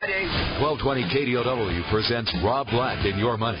1220 KDOW presents Rob Black in Your Money,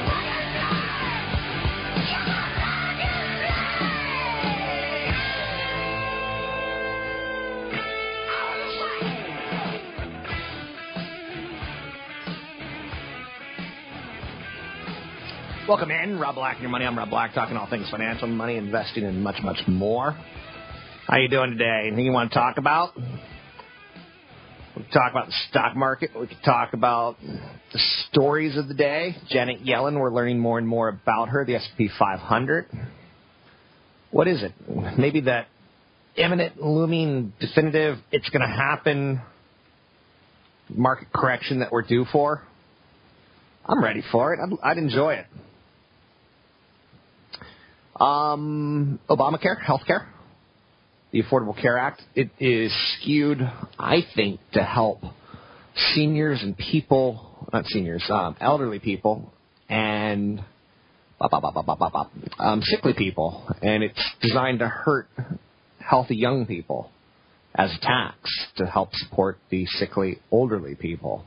Welcome in, Rob Black and your money. I'm Rob Black, talking all things financial, money, investing, and much, much more. How you doing today? Anything you want to talk about? We can talk about the stock market. We can talk about the stories of the day. Janet Yellen, we're learning more and more about her. The S&P 500. What is it? Maybe that imminent, looming, definitive, it's going to happen market correction that we're due for. I'm ready for it. I'd, I'd enjoy it. Um, Obamacare, healthcare, the Affordable Care Act, it is skewed, I think, to help seniors and people, not seniors, um, elderly people, and um, sickly people, and it's designed to hurt healthy young people as a tax to help support the sickly elderly people.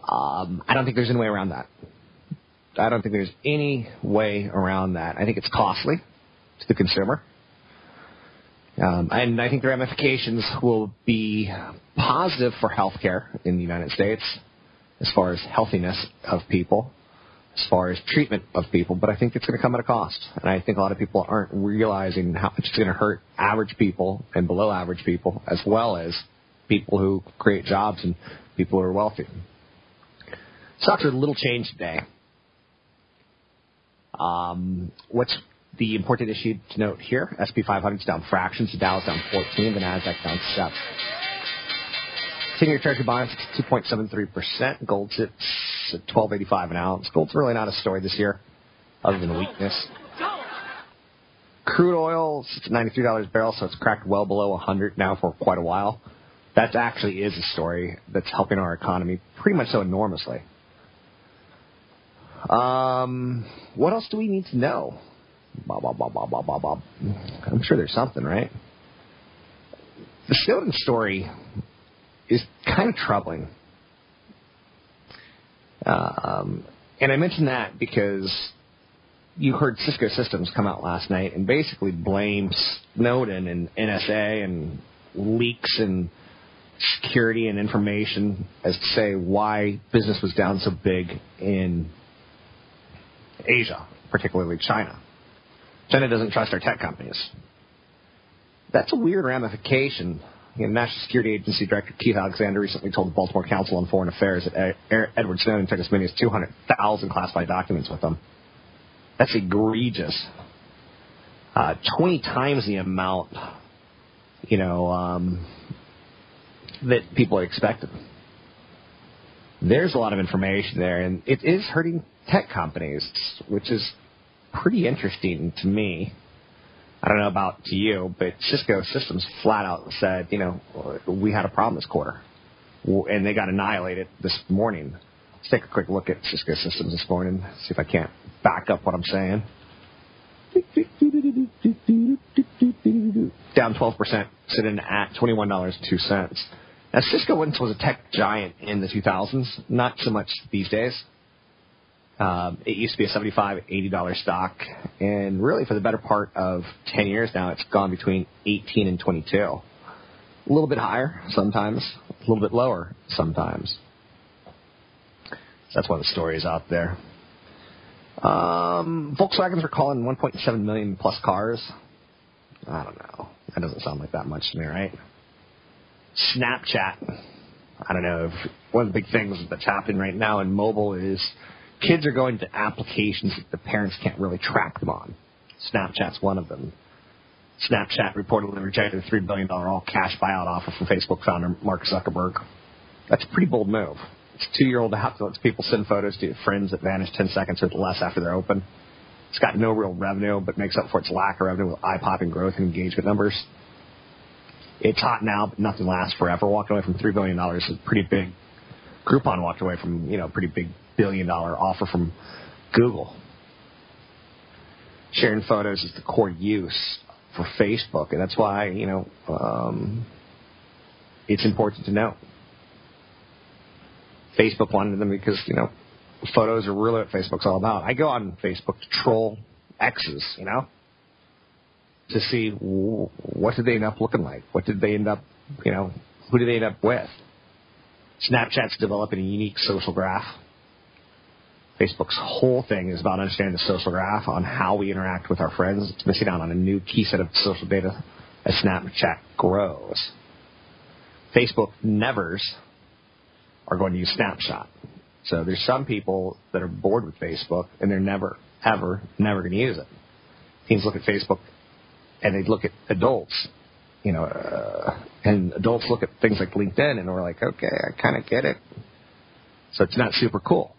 Um, I don't think there's any way around that. I don't think there's any way around that. I think it's costly to the consumer. Um, and I think the ramifications will be positive for healthcare in the United States as far as healthiness of people, as far as treatment of people, but I think it's going to come at a cost. And I think a lot of people aren't realizing how much it's going to hurt average people and below average people, as well as people who create jobs and people who are wealthy. Stocks are a little changed today. Um, what's the important issue to note here? SP 500 is down fractions, the Dow's down 14, the Nasdaq down 7. 10-year Treasury bonds 2.73%. Gold sits at 12.85 an ounce. Gold's really not a story this year, other than weakness. Crude oil sits at $93 a barrel, so it's cracked well below 100 now for quite a while. That actually is a story that's helping our economy pretty much so enormously. Um, what else do we need to know? Bob, bob, bob, bob, bob, bob. I'm sure there's something, right? The Snowden story is kind of troubling. Um, and I mention that because you heard Cisco Systems come out last night and basically blame Snowden and NSA and leaks and security and information as to say why business was down so big in Asia, particularly China. China doesn't trust our tech companies. That's a weird ramification. You know, National Security Agency Director Keith Alexander recently told the Baltimore Council on Foreign Affairs that Edward Snowden took as many as 200,000 classified documents with him. That's egregious. Uh, 20 times the amount, you know, um, that people expected. There's a lot of information there, and it is hurting tech companies, which is pretty interesting to me. I don't know about to you, but Cisco Systems flat out said, you know, we had a problem this quarter, and they got annihilated this morning. Let's take a quick look at Cisco Systems this morning, see if I can't back up what I'm saying. Down 12%, sitting at $21.02. Now, Cisco once was a tech giant in the 2000s, not so much these days. Um, it used to be a $75, $80 stock, and really for the better part of 10 years now, it's gone between 18 and 22. A little bit higher sometimes, a little bit lower sometimes. So that's one of the stories out there. Um, Volkswagens are calling 1.7 million plus cars. I don't know. That doesn't sound like that much to me, right? Snapchat. I don't know. If one of the big things that's happening right now in mobile is kids are going to applications that the parents can't really track them on. Snapchat's one of them. Snapchat reportedly rejected a $3 billion all cash buyout offer from Facebook founder Mark Zuckerberg. That's a pretty bold move. It's a two year old app that lets people send photos to friends that vanish 10 seconds or less after they're open. It's got no real revenue, but makes up for its lack of revenue with eye popping growth and engagement numbers. It's hot now, but nothing lasts forever. Walking away from $3 billion is a pretty big. Groupon walked away from, you know, pretty big billion dollar offer from Google. Sharing photos is the core use for Facebook, and that's why you know um, it's important to know. Facebook wanted them because you know photos are really what Facebook's all about. I go on Facebook to troll exes, you know, to see what did they end up looking like, what did they end up, you know, who did they end up with. Snapchat's developing a unique social graph Facebook's whole thing is about understanding the social graph on how we interact with our friends. It's missing out on a new key set of social data as Snapchat grows. Facebook nevers are going to use Snapchat. So there's some people that are bored with Facebook and they're never, ever, never going to use it. Teens look at Facebook and they look at adults, you know, uh, and adults look at things like LinkedIn and we're like, okay, I kind of get it. So it's not super cool.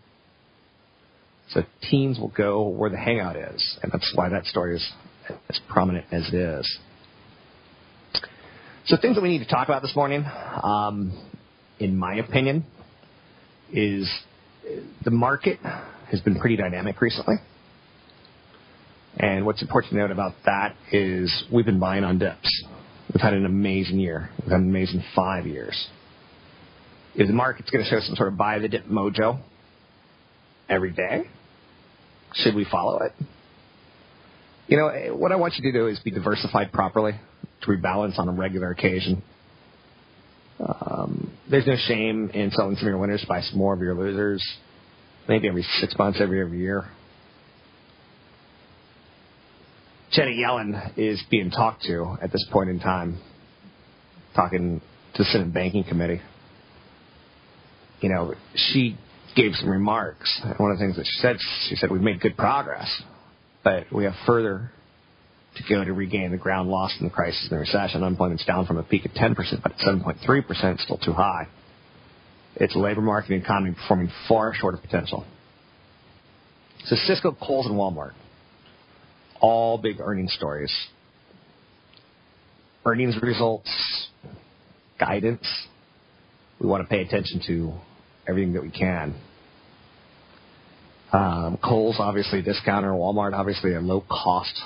So teens will go where the hangout is, and that's why that story is as prominent as it is. So things that we need to talk about this morning, um, in my opinion, is the market has been pretty dynamic recently. And what's important to note about that is we've been buying on dips. We've had an amazing year. We've had an amazing five years. Is the market's going to show some sort of buy the dip mojo every day? Should we follow it? You know, what I want you to do is be diversified properly to rebalance on a regular occasion. Um, there's no shame in selling some of your winners, buy some more of your losers, maybe every six months, every every year. Janet Yellen is being talked to at this point in time, talking to the Senate Banking Committee. You know, she gave some remarks. One of the things that she said, she said, we've made good progress, but we have further to go to regain the ground lost in the crisis and the recession. Unemployment's down from a peak of 10%, but at 7.3%, still too high. It's a labor market and economy performing far short of potential. So Cisco, Kohl's, and Walmart, all big earnings stories. Earnings results, guidance, we want to pay attention to everything that we can. Um, Kohl's obviously a discounter. Walmart obviously a low cost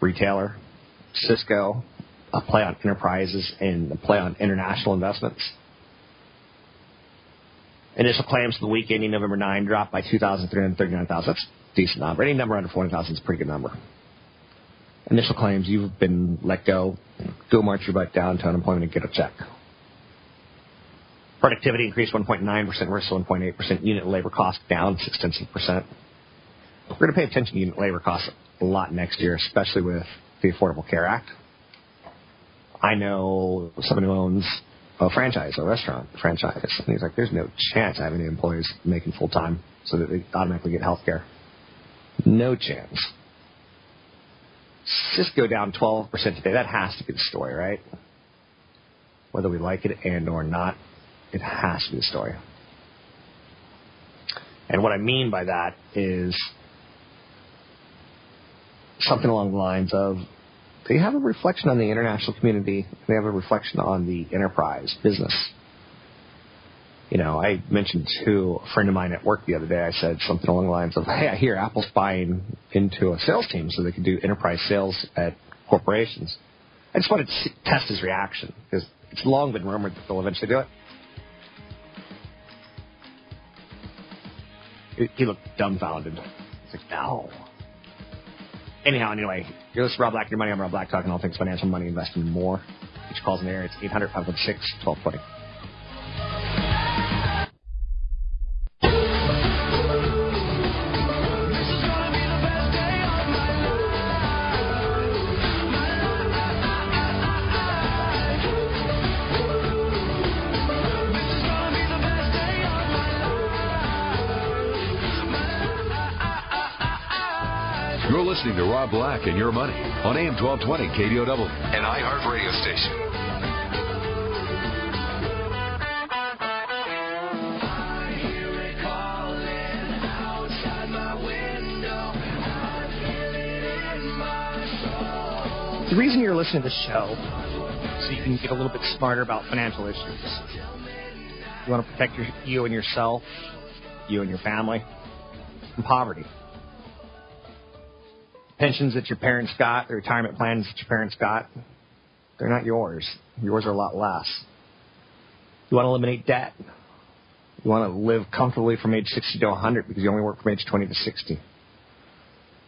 retailer. Cisco a play on enterprises and a play on international investments. Initial claims for the week ending November 9 dropped by 2,339,000. That's a decent number. Any number under 400,000 is a pretty good number. Initial claims, you've been let go. Go march your butt down to unemployment and get a check. Productivity increased 1.9% versus 1.8%. Unit labor cost down six tenths of percent. We're going to pay attention to unit labor costs a lot next year, especially with the Affordable Care Act. I know someone who owns a franchise, a restaurant franchise, and he's like, "There's no chance I have any employees making full time so that they automatically get health care. No chance." Cisco down 12% today. That has to be the story, right? Whether we like it and or not, it has to be the story. And what I mean by that is something along the lines of they have a reflection on the international community, they have a reflection on the enterprise business. You know, I mentioned to a friend of mine at work the other day, I said something along the lines of, hey, I hear Apple's buying into a sales team so they can do enterprise sales at corporations. I just wanted to test his reaction because it's long been rumored that they'll eventually do it. He looked dumbfounded. He's like, no. Anyhow, anyway, you're listening to Rob Black, your money. I'm Rob Black, talking all things financial, money, investing, more. Each calls in the air. It's 800 516 1220. Listening Black and Your Money on AM 1220 KDOW, an iHeart radio station. The reason you're listening to the show is so you can get a little bit smarter about financial issues. You want to protect your, you and yourself, you and your family from poverty. Pensions that your parents got, the retirement plans that your parents got, they're not yours. Yours are a lot less. You want to eliminate debt. You want to live comfortably from age 60 to 100 because you only work from age 20 to 60.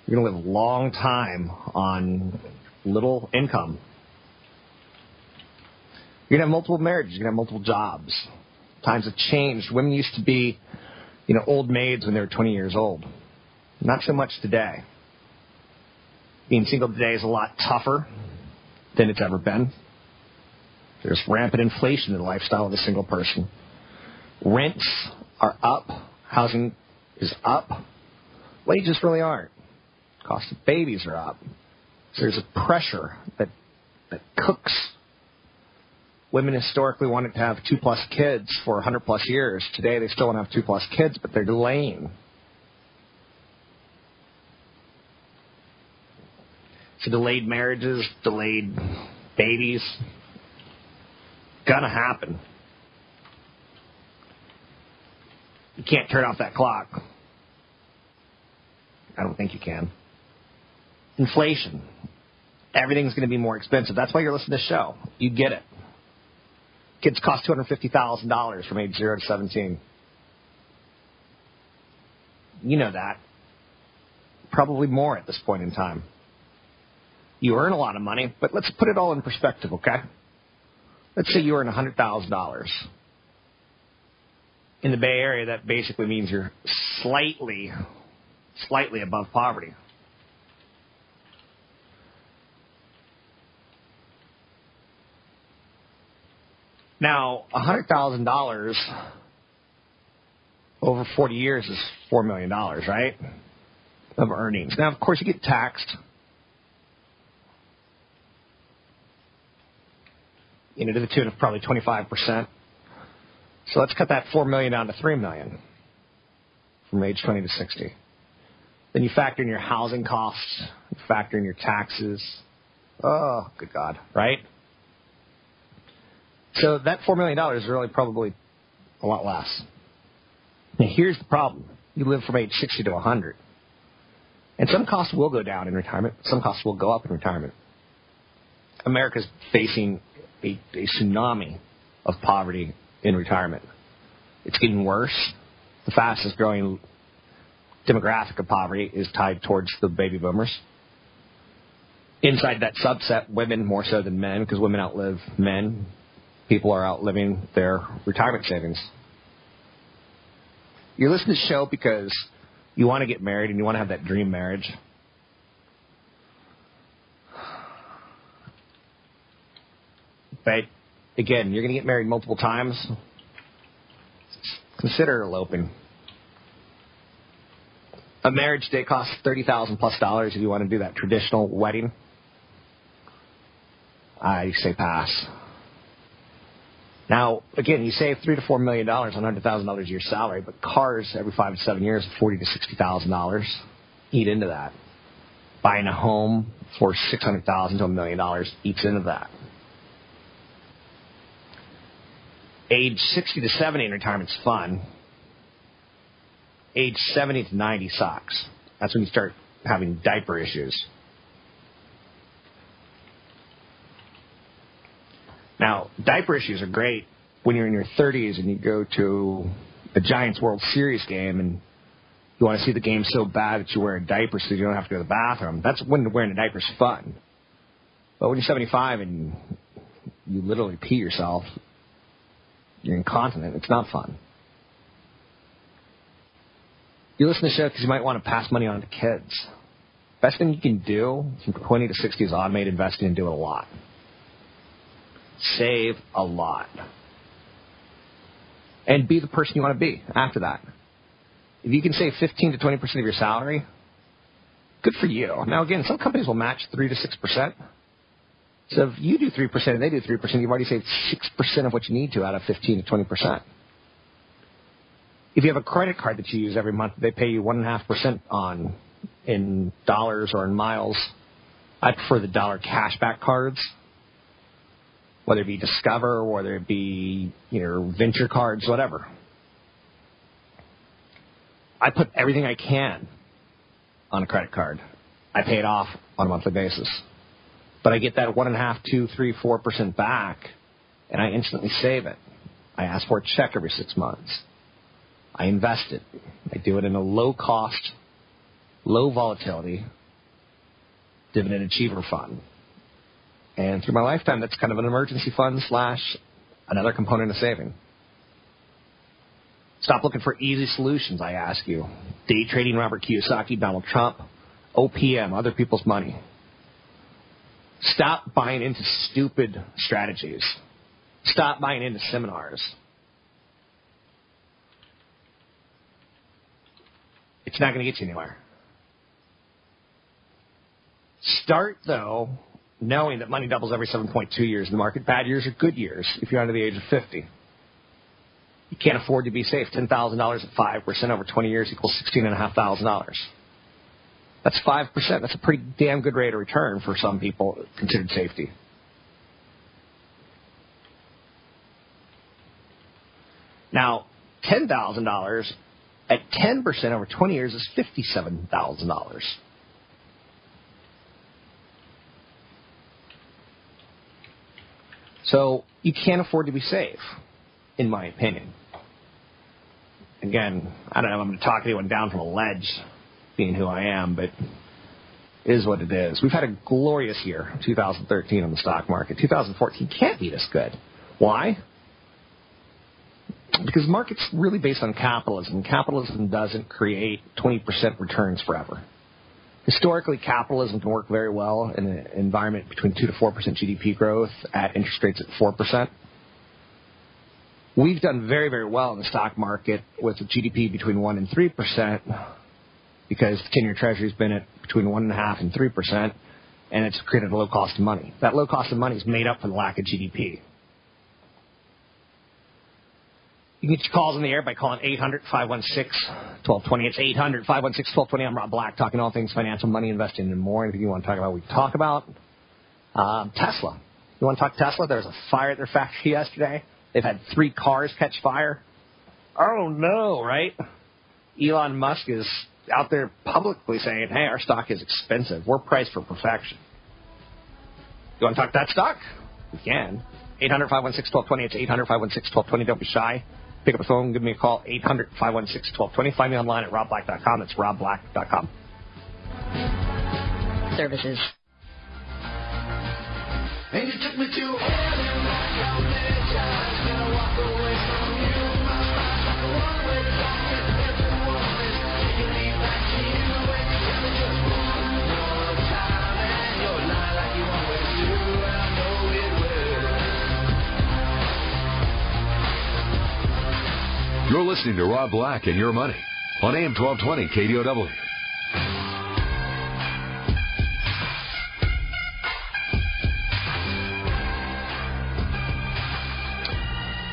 You're going to live a long time on little income. You're going to have multiple marriages. You're going to have multiple jobs. Times have changed. Women used to be, you know, old maids when they were 20 years old. Not so much today. Being single today is a lot tougher than it's ever been. There's rampant inflation in the lifestyle of a single person. Rents are up. Housing is up. Wages really aren't. Cost of babies are up. So there's a pressure that that cooks. Women historically wanted to have two plus kids for 100 plus years. Today they still want to have two plus kids, but they're delaying. So delayed marriages, delayed babies, gonna happen. You can't turn off that clock. I don't think you can. Inflation. Everything's going to be more expensive. That's why you're listening to the show. You get it. Kids cost $250,000 from age 0 to 17. You know that. Probably more at this point in time. You earn a lot of money, but let's put it all in perspective, okay? Let's say you earn $100,000. In the Bay Area, that basically means you're slightly, slightly above poverty. Now, $100,000 over 40 years is $4 million, right? Of earnings. Now, of course, you get taxed. You know, to the tune of probably 25%. So let's cut that 4 million down to 3 million from age 20 to 60. Then you factor in your housing costs, you factor in your taxes. Oh, good God, right? So that $4 million is really probably a lot less. Now, here's the problem you live from age 60 to 100. And some costs will go down in retirement, some costs will go up in retirement. America's facing a, a tsunami of poverty in retirement. It's getting worse. The fastest growing demographic of poverty is tied towards the baby boomers. Inside that subset, women more so than men, because women outlive men. People are outliving their retirement savings. You're listening to the show because you want to get married and you want to have that dream marriage. But again, you're going to get married multiple times. Consider eloping. A marriage day costs thirty thousand plus dollars if you want to do that traditional wedding. I say pass. Now, again, you save three to four million dollars on hundred thousand dollars a year salary, but cars every five to seven years, forty to sixty thousand dollars, eat into that. Buying a home for six hundred thousand to a million dollars eats into that. Age sixty to seventy in retirement's fun. Age seventy to ninety sucks. That's when you start having diaper issues. Now, diaper issues are great when you're in your 30s and you go to a Giants World Series game and you want to see the game so bad that you wear a diaper so you don't have to go to the bathroom. That's when wearing a diaper is fun. But when you're 75 and you literally pee yourself, you're incontinent, it's not fun. You listen to the show because you might want to pass money on to kids. Best thing you can do from 20 to 60 is automate investing and do it a lot save a lot. And be the person you want to be after that. If you can save 15 to 20% of your salary, Good for you. Now, again, some companies will match 3 to 6%. So if you do 3% and they do 3%, you've already saved 6% of what you need to out of 15 to 20%. If you have a credit card that you use every month, they pay you 1.5% on in dollars or in miles. I prefer the dollar cashback cards, whether it be Discover, whether it be you know venture cards, whatever. I put everything I can on a credit card. I pay it off on a monthly basis, but I get that one and a half, two, three, four percent back, and I instantly save it. I ask for a check every six months. I invest it. I do it in a low cost, low volatility dividend achiever fund. And through my lifetime, that's kind of an emergency fund slash another component of saving. Stop looking for easy solutions, I ask you. Day trading Robert Kiyosaki, Donald Trump, OPM, other people's money. Stop buying into stupid strategies. Stop buying into seminars. It's not going to get you anywhere. Start, though, knowing that money doubles every 7.2 years in the market. Bad years are good years if you're under the age of 50. You can't afford to be safe. $10,000 at 5% over 20 years equals $16,500. That's 5%. That's a pretty damn good rate of return for some people considered safety. Now, $10,000 at 10% over 20 years is $57,000. So you can't afford to be safe, in my opinion. Again, I don't know if I'm going to talk anyone down from a ledge, being who I am, but is what it is. We've had a glorious year, 2013 on the stock market. 2014 can't be this good. Why? because market's really based on capitalism. Capitalism doesn't create 20% returns forever. Historically, capitalism can work very well in an environment between 2 to 4% GDP growth at interest rates at 4%. We've done very, very well in the stock market with GDP between 1 and 3% because the 10 year treasury has been at between 1.5 and 3%, and it's created a low cost of money. That low cost of money is made up for the lack of GDP. You can get your calls in the air by calling 800 516 1220. It's 800 516 1220. I'm Rob Black, talking all things financial, money, investing, and more. Anything you want to talk about, we talk about. Um, Tesla. You want to talk Tesla? There was a fire at their factory yesterday. They've had three cars catch fire. Oh, no, right? Elon Musk is out there publicly saying, hey, our stock is expensive. We're priced for perfection. You want to talk that stock? We can. 800 516 1220. It's 800 516 1220. Don't be shy. Pick up the phone, give me a call, 800 516 1220. Find me online at robblack.com. That's robblack.com. Services. And you took me to You're listening to Rob Black and Your Money on AM 1220 KDOW.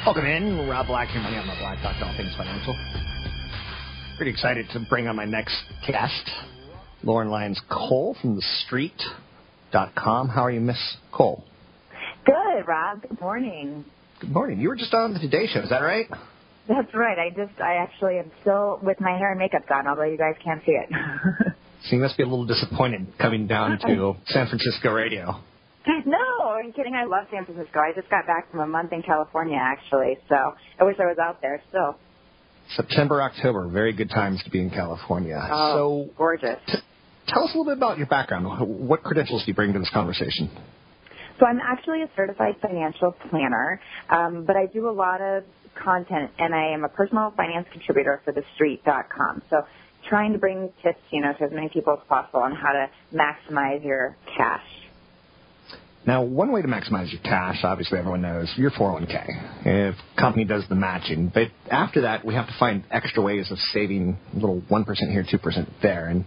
Welcome in, Rob Black, Your Money on the Black Talk, all things financial. Pretty excited to bring on my next guest, Lauren Lyons Cole from the street.com. How are you, Miss Cole? Good, Rob. Good morning. Good morning. You were just on the Today Show, is that right? That's right. I just, I actually am still with my hair and makeup done, although you guys can't see it. so you must be a little disappointed coming down to San Francisco radio. No, are you kidding? I love San Francisco. I just got back from a month in California, actually, so I wish I was out there still. September, October, very good times to be in California. Oh, so, gorgeous. T- tell us a little bit about your background. What credentials do you bring to this conversation? So I'm actually a certified financial planner, um, but I do a lot of content, and I am a personal finance contributor for TheStreet.com. So trying to bring tips, you know, to as many people as possible on how to maximize your cash. Now, one way to maximize your cash, obviously everyone knows, your 401k. If company does the matching. But after that, we have to find extra ways of saving a little 1% here, 2% there. And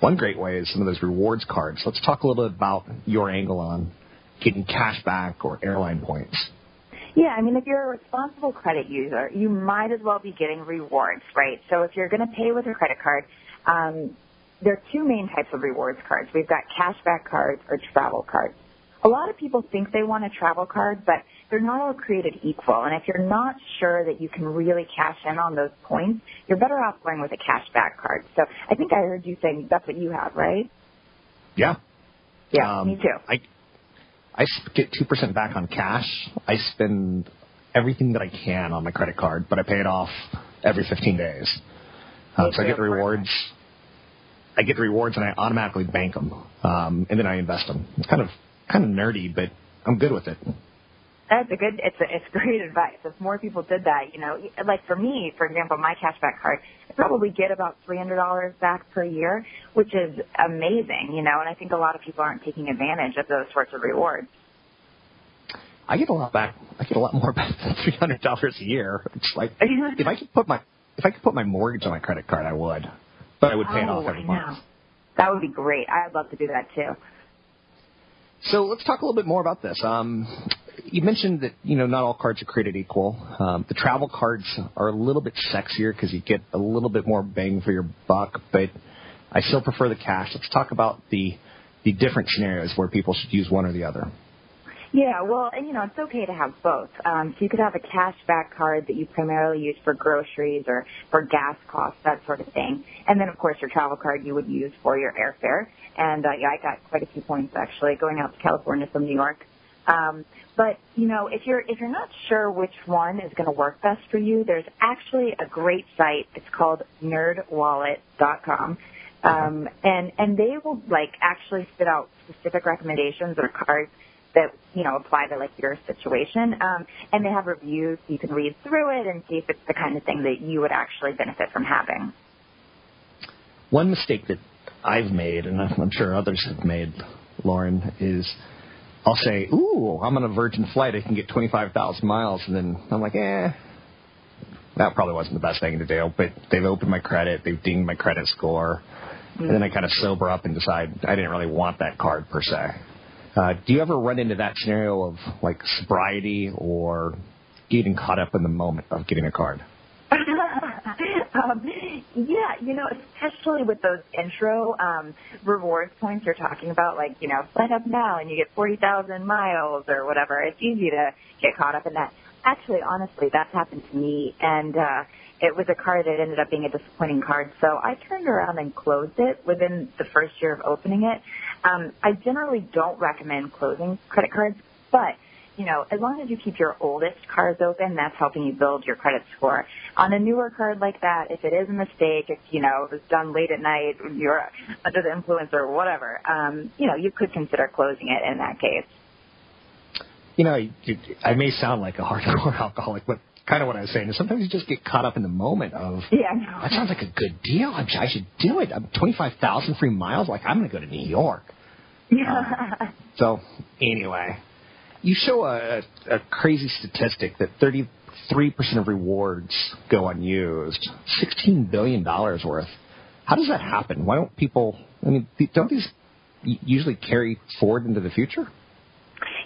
one great way is some of those rewards cards. Let's talk a little bit about your angle on getting cash back or airline points. Yeah, I mean, if you're a responsible credit user, you might as well be getting rewards, right? So if you're going to pay with a credit card, um, there are two main types of rewards cards. We've got cashback cards or travel cards. A lot of people think they want a travel card, but they're not all created equal. And if you're not sure that you can really cash in on those points, you're better off going with a cashback card. So I think I heard you saying that's what you have, right? Yeah. Yeah, Um, me too. I I get two percent back on cash. I spend everything that I can on my credit card, but I pay it off every 15 days. Uh, so I get the rewards. I get the rewards and I automatically bank them, um, and then I invest them. It's kind of kind of nerdy, but I'm good with it. That's a good. It's a, it's great advice. If more people did that, you know, like for me, for example, my cashback card, I probably get about three hundred dollars back per year, which is amazing, you know. And I think a lot of people aren't taking advantage of those sorts of rewards. I get a lot back. I get a lot more back than three hundred dollars a year. It's like if I could put my if I could put my mortgage on my credit card, I would, but I would pay it off oh, every month. That would be great. I'd love to do that too. So let's talk a little bit more about this. Um, you mentioned that you know not all cards are created equal. Um, the travel cards are a little bit sexier because you get a little bit more bang for your buck, but I still prefer the cash. Let's talk about the the different scenarios where people should use one or the other. Yeah, well, and you know, it's okay to have both. Um, so you could have a cash back card that you primarily use for groceries or for gas costs, that sort of thing. And then, of course, your travel card you would use for your airfare. And uh, yeah, I got quite a few points actually going out to California from New York. Um, but you know, if you're if you're not sure which one is going to work best for you, there's actually a great site. It's called NerdWallet.com. Um, and and they will like actually spit out specific recommendations or cards that you know apply to like your situation. Um, and they have reviews you can read through it and see if it's the kind of thing that you would actually benefit from having. One mistake that I've made, and I'm sure others have made, Lauren, is I'll say, "Ooh, I'm on a Virgin flight. I can get 25,000 miles," and then I'm like, "Eh." That probably wasn't the best thing to do, but they've opened my credit, they've dinged my credit score, and then I kind of sober up and decide I didn't really want that card per se. Uh, do you ever run into that scenario of like sobriety or getting caught up in the moment of getting a card? um, yeah, you know, especially with those intro um, rewards points you're talking about, like you know, sign up now and you get forty thousand miles or whatever. It's easy to get caught up in that. Actually, honestly, that's happened to me, and uh, it was a card that ended up being a disappointing card. So I turned around and closed it within the first year of opening it. Um, I generally don't recommend closing credit cards, but you know, as long as you keep your oldest cards open, that's helping you build your credit score. On a newer card like that, if it is a mistake, if, you know, it was done late at night, you're under the influence or whatever, um, you know, you could consider closing it in that case. You know, I, I may sound like a hardcore alcoholic, but kind of what I was saying is sometimes you just get caught up in the moment of, Yeah, no. that sounds like a good deal. I'm, I should do it. I'm 25,000 free miles. Like, I'm going to go to New York. Yeah. So, anyway, you show a, a crazy statistic that 33% of rewards go unused, $16 billion worth. How does that happen? Why don't people, I mean, don't these usually carry forward into the future?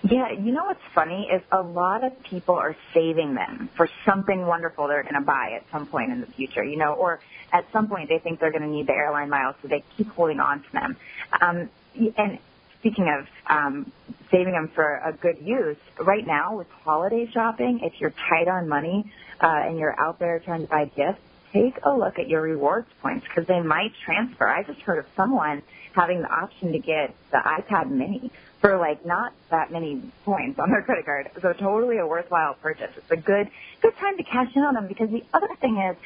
Yeah, you know what's funny is a lot of people are saving them for something wonderful they're going to buy at some point in the future, you know, or at some point they think they're going to need the airline miles, so they keep holding on to them. Um, and speaking of um, saving them for a good use, right now with holiday shopping, if you're tight on money uh, and you're out there trying to buy gifts, take a look at your rewards points because they might transfer. I just heard of someone having the option to get the iPad mini for like not that many points on their credit card. So totally a worthwhile purchase. It's a good good time to cash in on them because the other thing is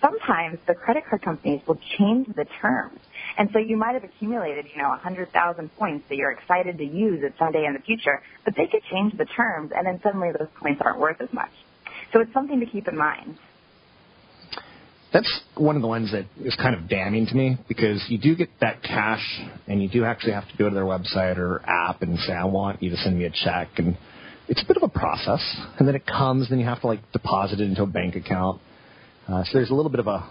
sometimes the credit card companies will change the terms. And so you might have accumulated, you know, 100,000 points that you're excited to use at some day in the future, but they could change the terms and then suddenly those points aren't worth as much. So it's something to keep in mind. That's one of the ones that is kind of damning to me because you do get that cash and you do actually have to go to their website or app and say, I want you to send me a check. And it's a bit of a process. And then it comes, and then you have to like deposit it into a bank account. Uh, so there's a little bit of a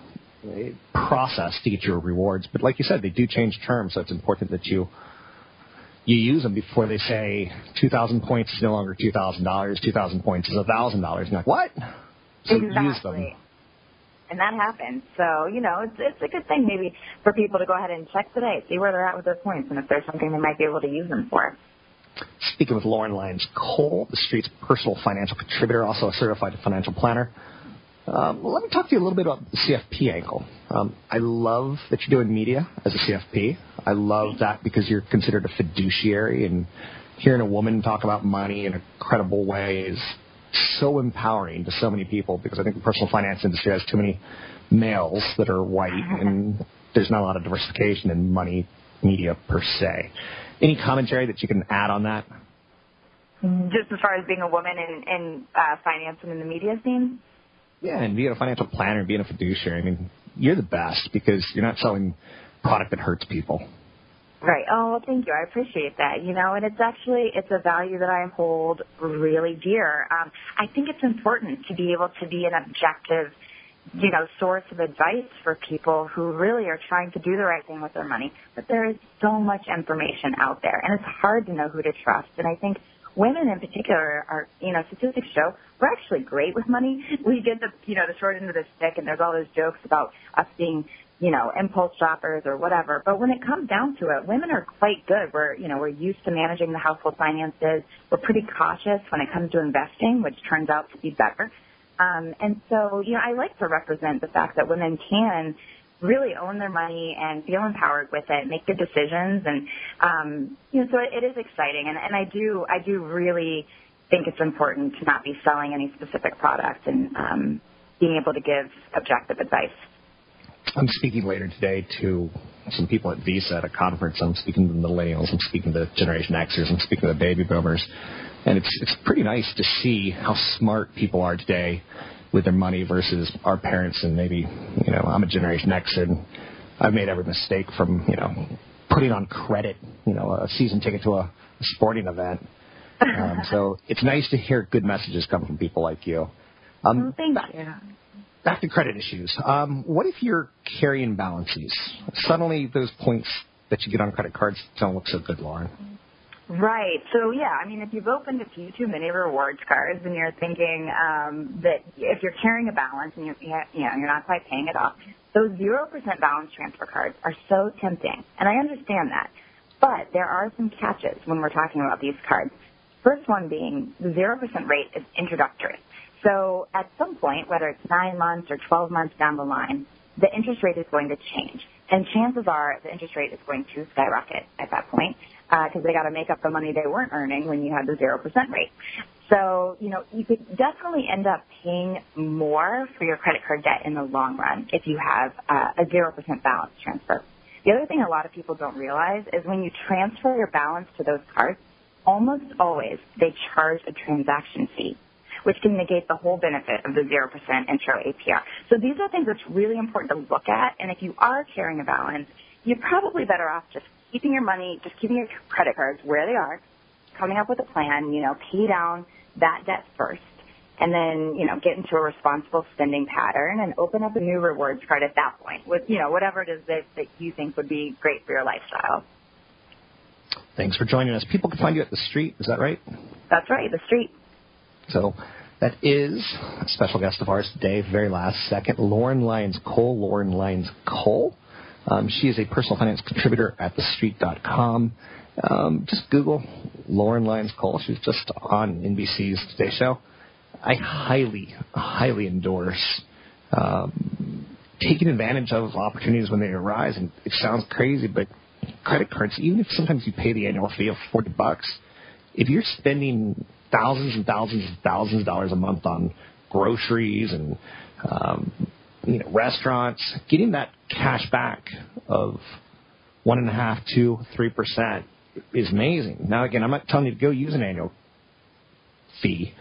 process to get your rewards. But like you said, they do change terms, so it's important that you you use them before they say 2,000 points is no longer $2,000, 2,000 points is $1,000. You're like, what? So exactly. use them. And that happens. So, you know, it's it's a good thing maybe for people to go ahead and check today, see where they're at with their points, and if there's something they might be able to use them for. Speaking with Lauren Lyons Cole, the street's personal financial contributor, also a certified financial planner. Um, well, let me talk to you a little bit about the CFP angle. Um, I love that you're doing media as a CFP. I love that because you're considered a fiduciary, and hearing a woman talk about money in a credible way is so empowering to so many people because I think the personal finance industry has too many males that are white, and there's not a lot of diversification in money media per se. Any commentary that you can add on that? Just as far as being a woman in, in uh, finance and in the media scene? Yeah, and being a financial planner and being a fiduciary, I mean, you're the best because you're not selling product that hurts people. Right. Oh, well, thank you. I appreciate that. You know, and it's actually it's a value that I hold really dear. Um, I think it's important to be able to be an objective, you know, source of advice for people who really are trying to do the right thing with their money. But there is so much information out there, and it's hard to know who to trust. And I think women in particular are, you know, statistics show we're actually great with money. We get the, you know, the short end of the stick, and there's all those jokes about us being you know, impulse shoppers or whatever. But when it comes down to it, women are quite good. We're, you know, we're used to managing the household finances. We're pretty cautious when it comes to investing, which turns out to be better. Um, and so, you know, I like to represent the fact that women can really own their money and feel empowered with it, make good decisions, and um, you know, so it, it is exciting. And, and I do, I do really think it's important to not be selling any specific product and um, being able to give objective advice. I'm speaking later today to some people at Visa at a conference. I'm speaking to the millennials. I'm speaking to Generation Xers. I'm speaking to the baby boomers. And it's it's pretty nice to see how smart people are today with their money versus our parents. And maybe you know I'm a Generation Xer and I've made every mistake from you know putting on credit you know a season ticket to a, sporting event. Um, so it's nice to hear good messages come from people like you. Um, well, thank you back to credit issues. Um, what if you're carrying balances? Suddenly, those points that you get on credit cards don't look so good, Lauren. Right. So yeah, I mean, if you've opened a few too many rewards cards and you're thinking um, that if you're carrying a balance and you're, you know you're not quite paying it off, those zero percent balance transfer cards are so tempting, and I understand that. But there are some catches when we're talking about these cards. First one being the zero percent rate is introductory. So at some point, whether it's nine months or 12 months down the line, the interest rate is going to change. And chances are the interest rate is going to skyrocket at that point because uh, they got to make up the money they weren't earning when you had the 0% rate. So, you know, you could definitely end up paying more for your credit card debt in the long run if you have uh, a 0% balance transfer. The other thing a lot of people don't realize is when you transfer your balance to those cards, almost always they charge a transaction fee which can negate the whole benefit of the 0% intro APR. So these are things that's really important to look at. And if you are carrying a balance, you're probably better off just keeping your money, just keeping your credit cards where they are, coming up with a plan, you know, pay down that debt first and then, you know, get into a responsible spending pattern and open up a new rewards card at that point with, you know, whatever it is that, that you think would be great for your lifestyle. Thanks for joining us. People can find you at the street, is that right? That's right, the street. So that is a special guest of ours today, very last second, Lauren Lyons Cole. Lauren Lyons Cole. Um, she is a personal finance contributor at thestreet.com. Um, just Google Lauren Lyons Cole. She's just on NBC's Today Show. I highly, highly endorse um, taking advantage of opportunities when they arise. And it sounds crazy, but credit cards, even if sometimes you pay the annual fee of 40 bucks, if you're spending thousands and thousands and thousands of dollars a month on groceries and um, you know restaurants, getting that cash back of one and a half, two, three percent is amazing. Now again, I'm not telling you to go use an annual fee.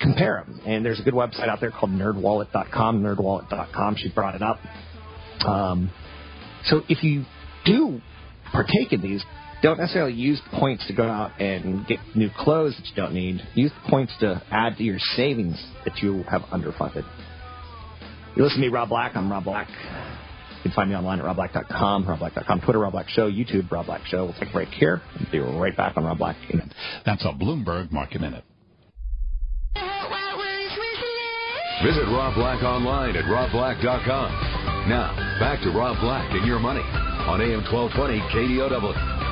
Compare them, and there's a good website out there called NerdWallet.com. NerdWallet.com. She brought it up. Um, so if you do partake in these, don't necessarily use points to go out and get new clothes that you don't need. Use the points to add to your savings that you have underfunded. You listen to me, Rob Black. I'm Rob Black. You can find me online at robblack.com, robblack.com, Twitter, Rob Black Show, YouTube, Rob Black Show. We'll take a break here and be right back on Rob Black. That's a Bloomberg Market Minute. Visit Rob Black online at robblack.com. Now, back to Rob Black and your money on AM 1220 KDOW.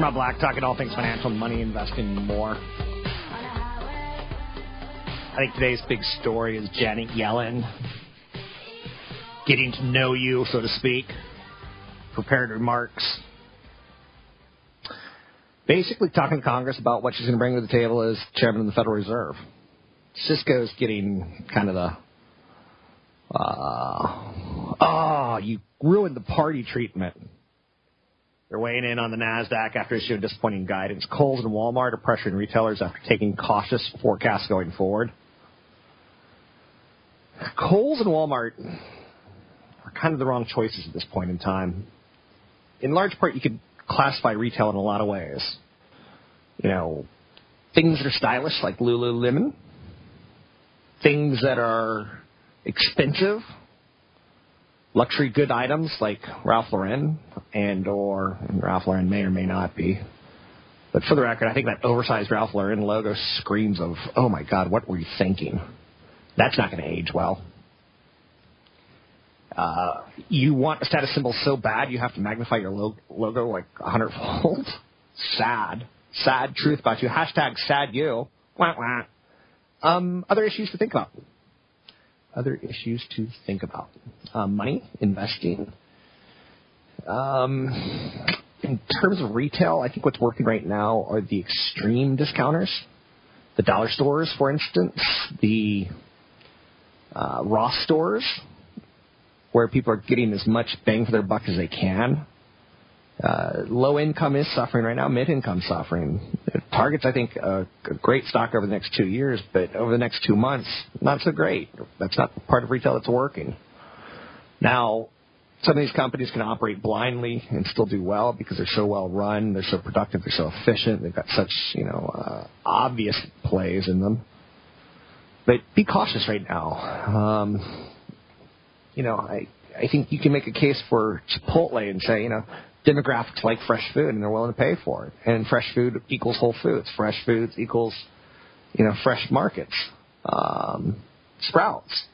I'm Rob Black, talking all things financial, money, investing, more. I think today's big story is Janet Yellen getting to know you, so to speak. Prepared remarks. Basically, talking to Congress about what she's going to bring to the table as chairman of the Federal Reserve. Cisco's getting kind of the, uh, oh, you ruined the party treatment. They're weighing in on the NASDAQ after issuing disappointing guidance. Kohl's and Walmart are pressuring retailers after taking cautious forecasts going forward. Kohl's and Walmart are kind of the wrong choices at this point in time. In large part, you could classify retail in a lot of ways. You know, things that are stylish like Lululemon, things that are expensive luxury good items like Ralph Lauren and or and Ralph Lauren may or may not be. But for the record, I think that oversized Ralph Lauren logo screams of, oh my God, what were you thinking? That's not going to age well. Uh, you want a status symbol so bad you have to magnify your lo- logo like a hundredfold. sad, sad truth about you. Hashtag sad you. Wah, wah. Um, other issues to think about other issues to think about. Um, money, investing. Um, in terms of retail, I think what's working right now are the extreme discounters. The dollar stores, for instance, the uh, Ross stores, where people are getting as much bang for their buck as they can. Uh, low income is suffering right now. Mid income suffering. Target's, I think, a, a great stock over the next two years, but over the next two months, not so great. That's not part of retail that's working. Now, some of these companies can operate blindly and still do well because they're so well run, they're so productive, they're so efficient, they've got such you know uh, obvious plays in them. But be cautious right now. Um, you know, I I think you can make a case for Chipotle and say, you know, demographics like fresh food and they're willing to pay for it. And fresh food equals Whole Foods. Fresh foods equals, you know, fresh markets. Um, Sprouts.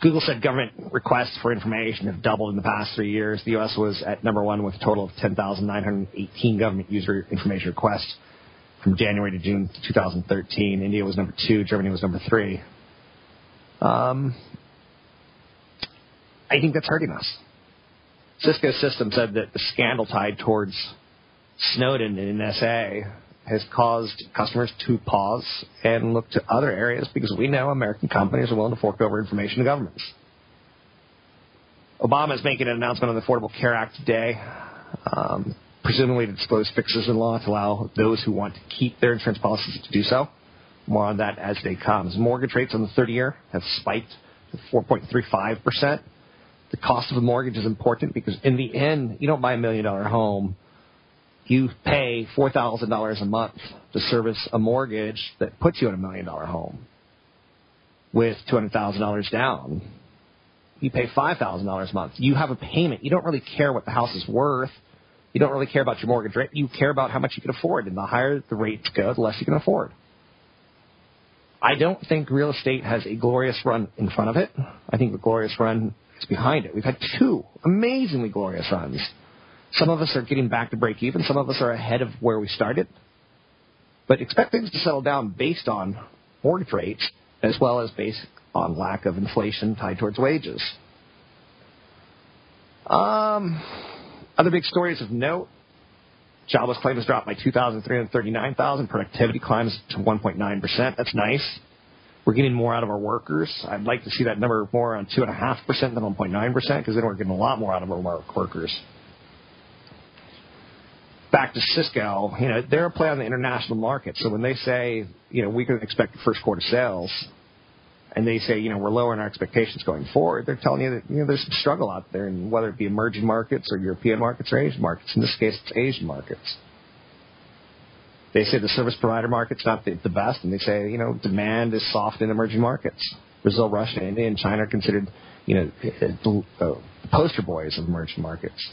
Google said government requests for information have doubled in the past three years. The U.S. was at number one with a total of 10,918 government user information requests from January to June 2013. India was number two. Germany was number three. Um, I think that's hurting us. Cisco Systems said that the scandal tied towards Snowden and NSA has caused customers to pause and look to other areas because we know American companies are willing to fork over information to governments. Obama is making an announcement on the Affordable Care Act today, um, presumably to disclose fixes in law to allow those who want to keep their insurance policies to do so. More on that as they come. Mortgage rates on the 30 year have spiked to 4.35 percent the cost of a mortgage is important because in the end, you don't buy a million dollar home. You pay four thousand dollars a month to service a mortgage that puts you in a million dollar home with two hundred thousand dollars down. You pay five thousand dollars a month. You have a payment. You don't really care what the house is worth. You don't really care about your mortgage rate. You care about how much you can afford. And the higher the rates go, the less you can afford. I don't think real estate has a glorious run in front of it. I think the glorious run behind it. We've had two amazingly glorious runs. Some of us are getting back to break even. Some of us are ahead of where we started. But expect things to settle down based on mortgage rates as well as based on lack of inflation tied towards wages. Um, other big stories of note. Jobless claims dropped by 2,339,000. Productivity climbs to 1.9%. That's nice. We're getting more out of our workers. I'd like to see that number more on 2.5% than 1.9% because then we're getting a lot more out of our workers. back to Cisco, you know, they're a play on the international market. So when they say, you know, we can expect first quarter sales, and they say, you know, we're lowering our expectations going forward, they're telling you that, you know, there's some struggle out there, and whether it be emerging markets or European markets or Asian markets. In this case, it's Asian markets. They say the service provider market's not the, the best, and they say, you know, demand is soft in emerging markets. Brazil, Russia, India, and China are considered, you know, the uh, poster boys of emerging markets.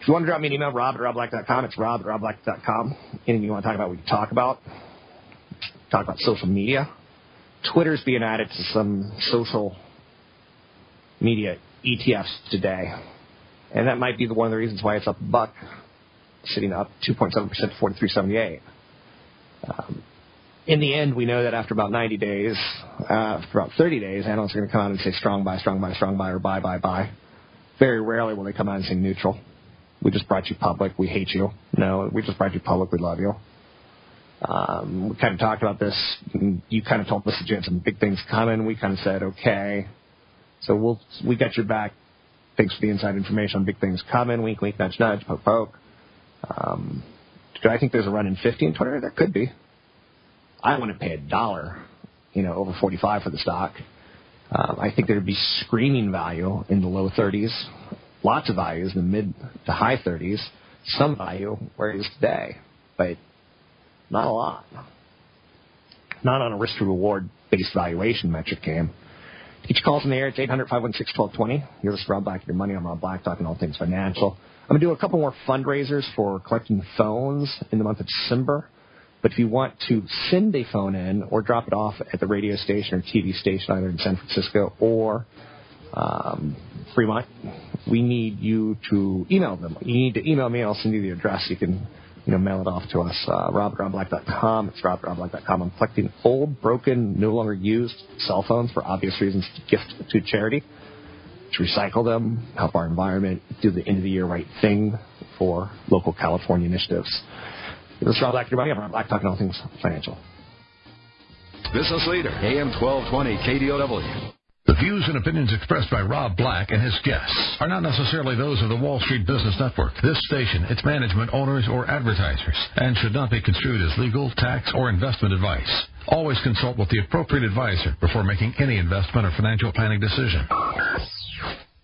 If you want to drop me an email, rob at robblack.com. It's rob at robblack.com. Anything you want to talk about, we can talk about. Talk about social media. Twitter's being added to some social media ETFs today. And that might be the, one of the reasons why it's up a buck, sitting up 2.7% to 43.78. Um, in the end, we know that after about 90 days, uh, after about 30 days, analysts are going to come out and say strong buy, strong buy, strong buy, or buy, buy, buy. Very rarely will they come out and say neutral. We just brought you public. We hate you. No, we just brought you public. We love you. Um, we kind of talked about this. You kind of told us that you had some big things coming. We kind of said, okay. So we'll, we got your back. Thanks for the inside information on big things coming. Wink, wink, nudge, nudge, poke, poke. Um, do I think there's a run in 50 in Twitter? There could be. I wouldn't pay a dollar, you know, over 45 for the stock. Um, I think there'd be screaming value in the low 30s lots of values in the mid to high 30s, some value where it is today, but not a lot. Not on a risk to reward based valuation metric, Cam. Each call's in the air. It's 800 516 1220. You're with Rob Black, your money. I'm Rob Black, talking all things financial. I'm going to do a couple more fundraisers for collecting phones in the month of December. But if you want to send a phone in or drop it off at the radio station or TV station, either in San Francisco or um, Fremont, we need you to email them. You need to email me. I'll send you the address. You can, you know, mail it off to us. Uh, rob@robblack.com. It's rob@robblack.com. I'm collecting old, broken, no longer used cell phones for obvious reasons to gift to charity, to recycle them, help our environment, do the end of the year right thing for local California initiatives. This is Rob Black, everybody. I'm Rob Black, talking all things financial. Business leader, AM 1220 KDOW. The views and opinions expressed by Rob Black and his guests are not necessarily those of the Wall Street Business Network, this station, its management, owners, or advertisers, and should not be construed as legal, tax, or investment advice. Always consult with the appropriate advisor before making any investment or financial planning decision.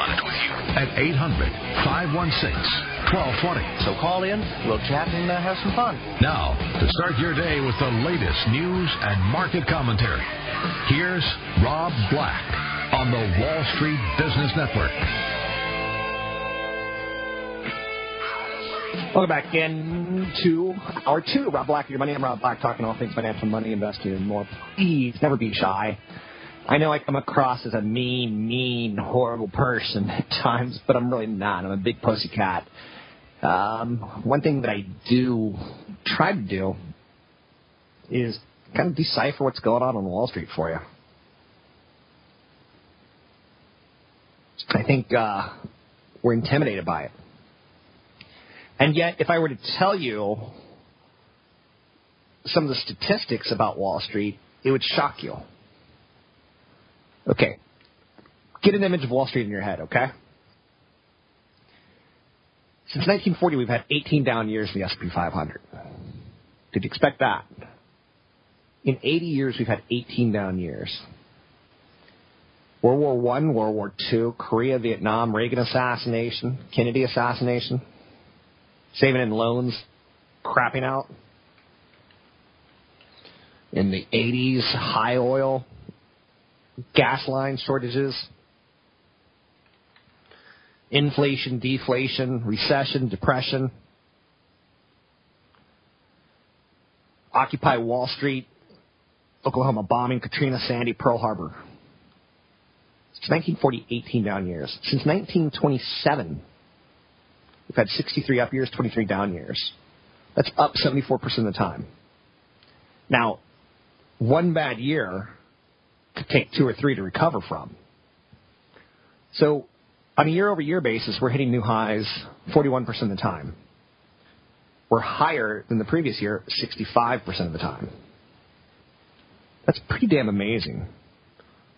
about it with you at 800 516 1220. So call in, we'll chat and uh, have some fun. Now, to start your day with the latest news and market commentary, here's Rob Black on the Wall Street Business Network. Welcome back into hour two. Rob Black, your money. I'm Rob Black, talking all things financial, money, investing, and more. Please never be shy. I know I come across as a mean, mean, horrible person at times, but I'm really not. I'm a big pussy cat. Um, one thing that I do try to do is kind of decipher what's going on on Wall Street for you. I think uh, we're intimidated by it. And yet, if I were to tell you some of the statistics about Wall Street, it would shock you. Okay. Get an image of Wall Street in your head, okay? Since 1940, we've had 18 down years in the S&P 500. Did you expect that? In 80 years, we've had 18 down years. World War One, World War Two, Korea, Vietnam, Reagan assassination, Kennedy assassination, saving in loans, crapping out. In the 80s, high oil, gas line shortages, inflation, deflation, recession, depression, Occupy Wall Street, Oklahoma bombing, Katrina, Sandy, Pearl Harbor. Since 1940, 18 down years. Since 1927, we've had 63 up years, 23 down years. That's up 74% of the time. Now, one bad year could take two or three to recover from. So, on a year over year basis, we're hitting new highs 41% of the time. We're higher than the previous year 65% of the time. That's pretty damn amazing.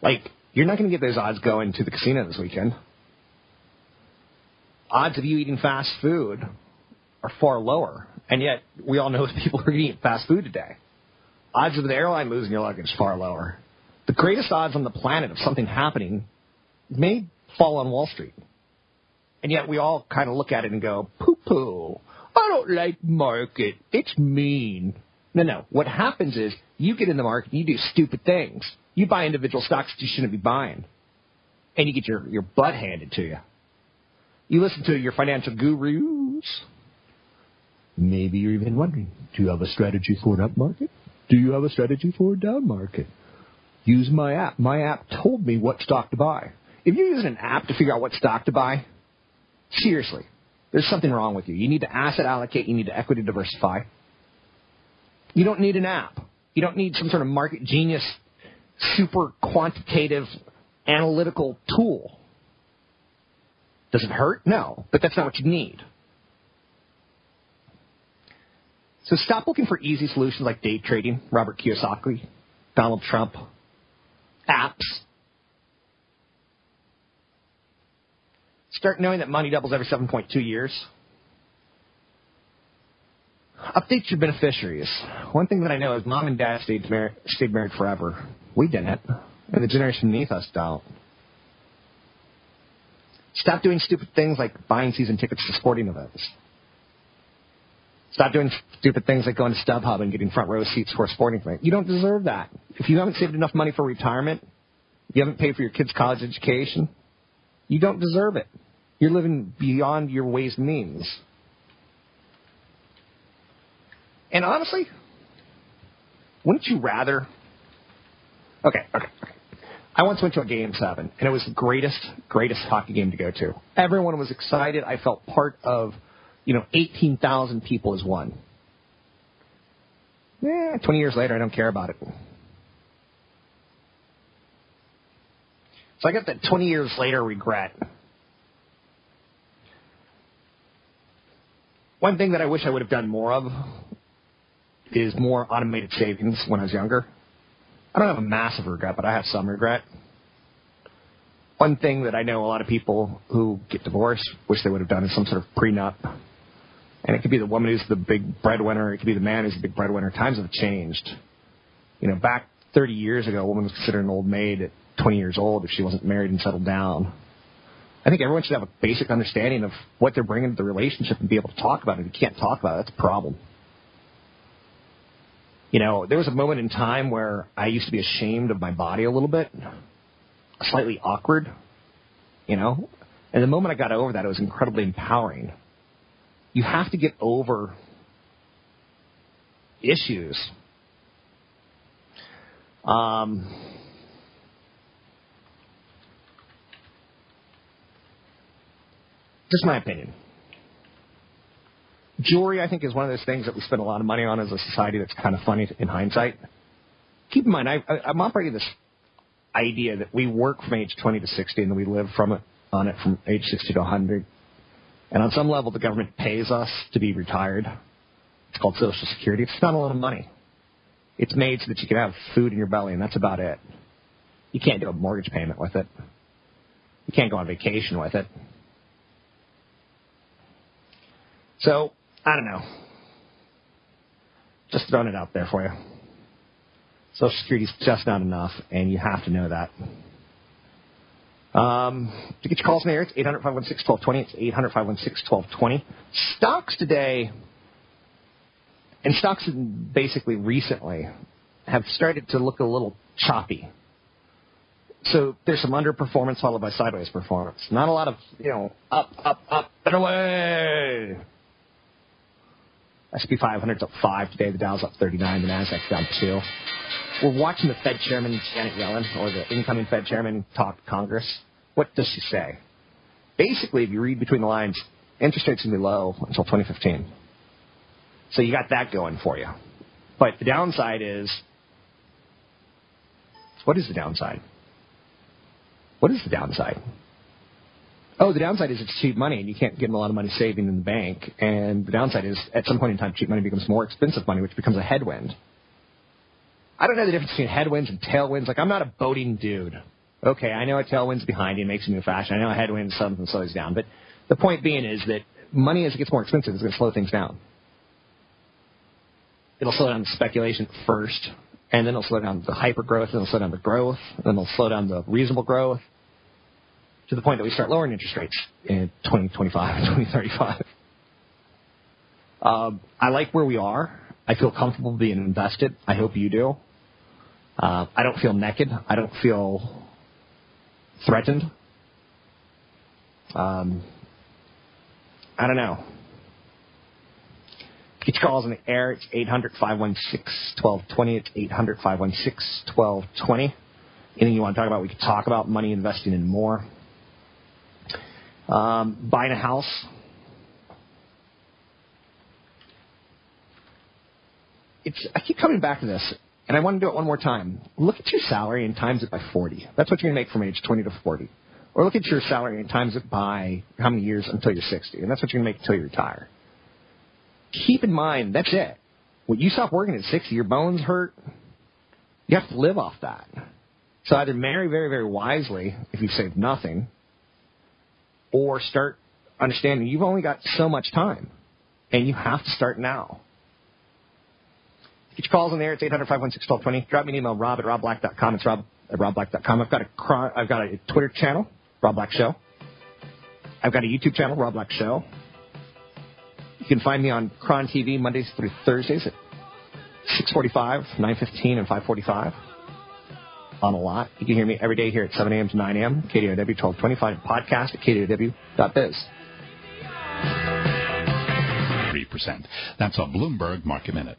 Like, you're not going to get those odds going to the casino this weekend. Odds of you eating fast food are far lower, and yet we all know that people are eating fast food today. Odds of the airline losing your luggage far lower. The greatest odds on the planet of something happening may fall on Wall Street. And yet we all kind of look at it and go, poo poo, I don't like market. It's mean. No, no. What happens is you get in the market you do stupid things. You buy individual stocks that you shouldn't be buying. And you get your, your butt handed to you. You listen to your financial gurus. Maybe you're even wondering, do you have a strategy for an up market? Do you have a strategy for a down market? Use my app. My app told me what stock to buy. If you're using an app to figure out what stock to buy, seriously, there's something wrong with you. You need to asset allocate. You need to equity diversify. You don't need an app. You don't need some sort of market genius, super quantitative analytical tool. Does it hurt? No, but that's not what you need. So stop looking for easy solutions like day trading, Robert Kiyosaki, Donald Trump, apps. Start knowing that money doubles every 7.2 years. Update your beneficiaries. One thing that I know is mom and dad stayed, mar- stayed married forever. We didn't. And the generation beneath us don't. Stop doing stupid things like buying season tickets to sporting events. Stop doing stupid things like going to StubHub and getting front row seats for a sporting event. You don't deserve that. If you haven't saved enough money for retirement, you haven't paid for your kids' college education, you don't deserve it. You're living beyond your ways and means. And honestly, wouldn't you rather? Okay, okay, okay. I once went to a game seven, and it was the greatest, greatest hockey game to go to. Everyone was excited. I felt part of, you know, 18,000 people is one. Yeah, 20 years later, I don't care about it. So I got that 20 years later regret. One thing that I wish I would have done more of is more automated savings when I was younger. I don't have a massive regret, but I have some regret. One thing that I know a lot of people who get divorced wish they would have done is some sort of prenup. And it could be the woman who's the big breadwinner. It could be the man who's the big breadwinner. Times have changed. You know, back 30 years ago, a woman was considered an old maid at 20 years old if she wasn't married and settled down. I think everyone should have a basic understanding of what they're bringing to the relationship and be able to talk about it. If you can't talk about it, that's a problem. You know, there was a moment in time where I used to be ashamed of my body a little bit, slightly awkward, you know. And the moment I got over that, it was incredibly empowering. You have to get over issues. Um, just my opinion. Jewelry, I think, is one of those things that we spend a lot of money on as a society that's kind of funny in hindsight. Keep in mind, I, I, I'm operating this idea that we work from age 20 to 60 and we live from it on it from age 60 to 100. And on some level, the government pays us to be retired. It's called Social Security. It's not a lot of money. It's made so that you can have food in your belly, and that's about it. You can't do a mortgage payment with it. You can't go on vacation with it. So, I don't know. Just throwing it out there for you. Social Security is just not enough, and you have to know that. Um, to get your calls in the air, it's 800 516 1220. It's 800 516 1220. Stocks today, and stocks basically recently, have started to look a little choppy. So there's some underperformance followed by sideways performance. Not a lot of, you know, up, up, up, and away. S&P 500's up 5 today. The Dow's up 39. The Nasdaq's down 2. We're watching the Fed chairman, Janet Yellen, or the incoming Fed chairman, talk to Congress. What does she say? Basically, if you read between the lines, interest rates will be low until 2015. So you got that going for you. But the downside is, what is the downside? What is the downside? Oh, the downside is it's cheap money and you can't get a lot of money saving in the bank. And the downside is at some point in time, cheap money becomes more expensive money, which becomes a headwind. I don't know the difference between headwinds and tailwinds. Like I'm not a boating dude. Okay, I know a tailwind's behind you, makes you move faster. I know a headwind something slows down. But the point being is that money as it gets more expensive is going to slow things down. It'll slow down the speculation first, and then it'll slow down the hyper growth, and it'll slow down the growth, and then it'll slow down the reasonable growth to the point that we start lowering interest rates in 2025 and 2035. Um, I like where we are. I feel comfortable being invested. I hope you do. Uh, I don't feel naked. I don't feel threatened. Um, I don't know. Get your calls on the air. It's 800 516 1220. It's 800 516 1220. Anything you want to talk about, we can talk about money investing and more. Um, buying a house. It's, I keep coming back to this, and I want to do it one more time. Look at your salary and times it by 40. That's what you're going to make from age 20 to 40. Or look at your salary and times it by how many years until you're 60, and that's what you're going to make until you retire. Keep in mind, that's it. When you stop working at 60, your bones hurt. You have to live off that. So either marry very, very wisely if you save nothing, or start understanding you've only got so much time, and you have to start now. Get your calls in there. It's 800 516 Drop me an email, rob at robblack.com. It's rob at robblack.com. I've got a, I've got a Twitter channel, Rob Black Show. I've got a YouTube channel, Rob Black Show. You can find me on KRON TV Mondays through Thursdays at 645, 915, and 545 on a lot. You can hear me every day here at 7 a.m. to 9 a.m. KDOW 1225 podcast at kdow.biz. 3%. That's a Bloomberg Market Minute.